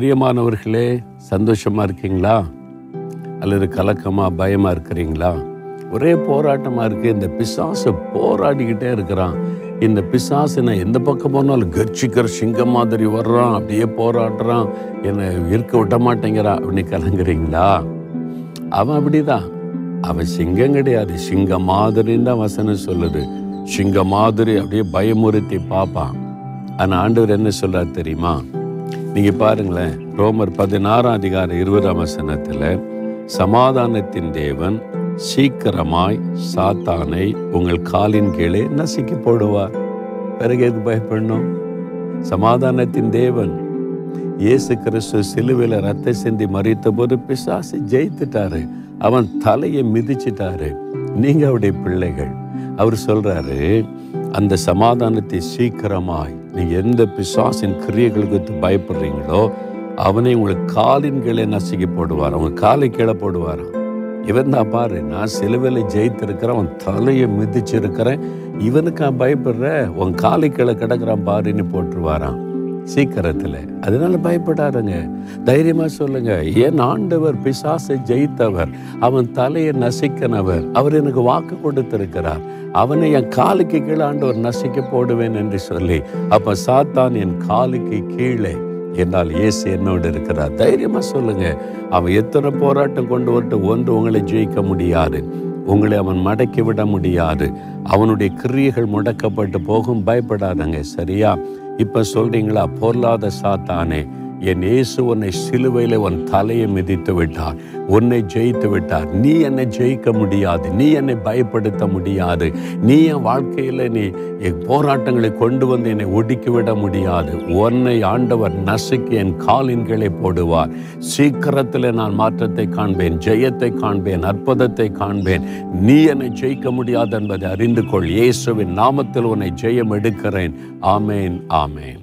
பிரியமானவர்களே சந்தோஷமா இருக்கீங்களா? அல்லது கலக்கமா பயமா இருக்கிறீங்களா? ஒரே போராட்டமா இருக்கு. இந்த பிசாசு போராடிக்கிட்டே இருக்கிறான். இந்த பிசாசு நான் எந்த பக்கம் போனாலும் கர்ச்சிக்கிற சிங்கம் மாதிரி வர்றான். அப்படியே போராடுறான். என்னை இருக்க விட மாட்டேங்கிறான் அப்படின்னு கலங்குறீங்களா? அவன் அப்படிதான். அவன் சிங்கம் கிடையாது. சிங்கம் மாதிரின்னு தான் வசனம் சொல்லுது. சிங்கம் மாதிரி அப்படியே பயமுறுத்தி பார்ப்பான். ஆனால் ஆண்டவர் என்ன சொல்றார் தெரியுமா? நீங்க பாருங்களேன் ரோமர் பதினாறாம் அதிகார இருபதாம் வசனத்தில் சமாதானத்தின் தேவன் சீக்கிரமாய் சாத்தானை உங்கள் காலின் கீழே நசுக்கி போடுவார். பிறகு எது பயப்படணும்? சமாதானத்தின் தேவன் இயேசு கிறிஸ்து சிலுவையில் ரத்த சிந்தி மறித்த போது பிசாசு ஜெயித்துட்டாரு. அவன் தலையை மிதிச்சிட்டாரு. நீங்க அவருடைய பிள்ளைகள். அவர் சொல்றாரு அந்த சமாதானத்தை சீக்கிரமாய் நீங்கள் எந்த பிசாசின் கிரியைகளுக்கு பயப்படுறீங்களோ அவனை உங்களுக்கு காலின் கீழே நசுக்கி போடுவார் அவங்க காலை கீழே போடுவாராம். இவன் தான் பாரு நான் சிலுவையில் ஜெயித்திருக்கிறேன் அவன் தலையை மிதிச்சிருக்கிறேன் இவனுக்கு நான் பயப்படுற உன் காலை கீழே கிடக்குறான் பாருன்னு போட்டுருவாராம். சீக்கிரத்தில். அதனால பயப்படாதுங்க. தைரியமாக சொல்லுங்க. என் ஆண்டவர் பிசாசை ஜெயித்தவர் அவன் தலையை நசிக்கனவர் அவர் எனக்கு வாக்கு கொடுத்திருக்கிறார். அவனை என் காலுக்கு கீழே ஆண்டவர் நசிக்க போடுவேன் என்று சொல்லி அப்ப சாத்தான் என் காலுக்கு கீழே என்னால் இயேசு என்னோடு இருக்கிறார். தைரியமா சொல்லுங்க. அவன் எத்தனை போராட்டம் கொண்டு வரட்டும் ஒன்று உங்களை ஜெயிக்க முடியாது உங்களை அவன் மடக்கி விட முடியாது அவனுடைய கிரியைகள் முடக்கப்பட்டு போகும் பயப்படாதங்க சரியா? இப்ப சொல்றீங்களா பொருளாத சாத்தானே என் இயேசு உன்னை சிலுவையில் உன் தலையை மிதித்து விட்டார். உன்னை ஜெயித்து விட்டார். நீ என்னை ஜெயிக்க முடியாது. நீ என்னை பயப்படுத்த முடியாது. நீ என் வாழ்க்கையில் நீ என் போராட்டங்களை கொண்டு வந்து என்னை ஒடுக்கி விட முடியாது. உன்னை ஆண்டவர் நசுக்கி என் காலின்களை போடுவார். சீக்கிரத்தில் நான் மாற்றத்தை காண்பேன். ஜெயத்தை காண்பேன். அற்புதத்தை காண்பேன். நீ என்னை ஜெயிக்க முடியாது என்பதை அறிந்து கொள். இயேசுவின் நாமத்தில் உன்னை ஜெயம் எடுக்கிறேன். ஆமேன் ஆமேன்.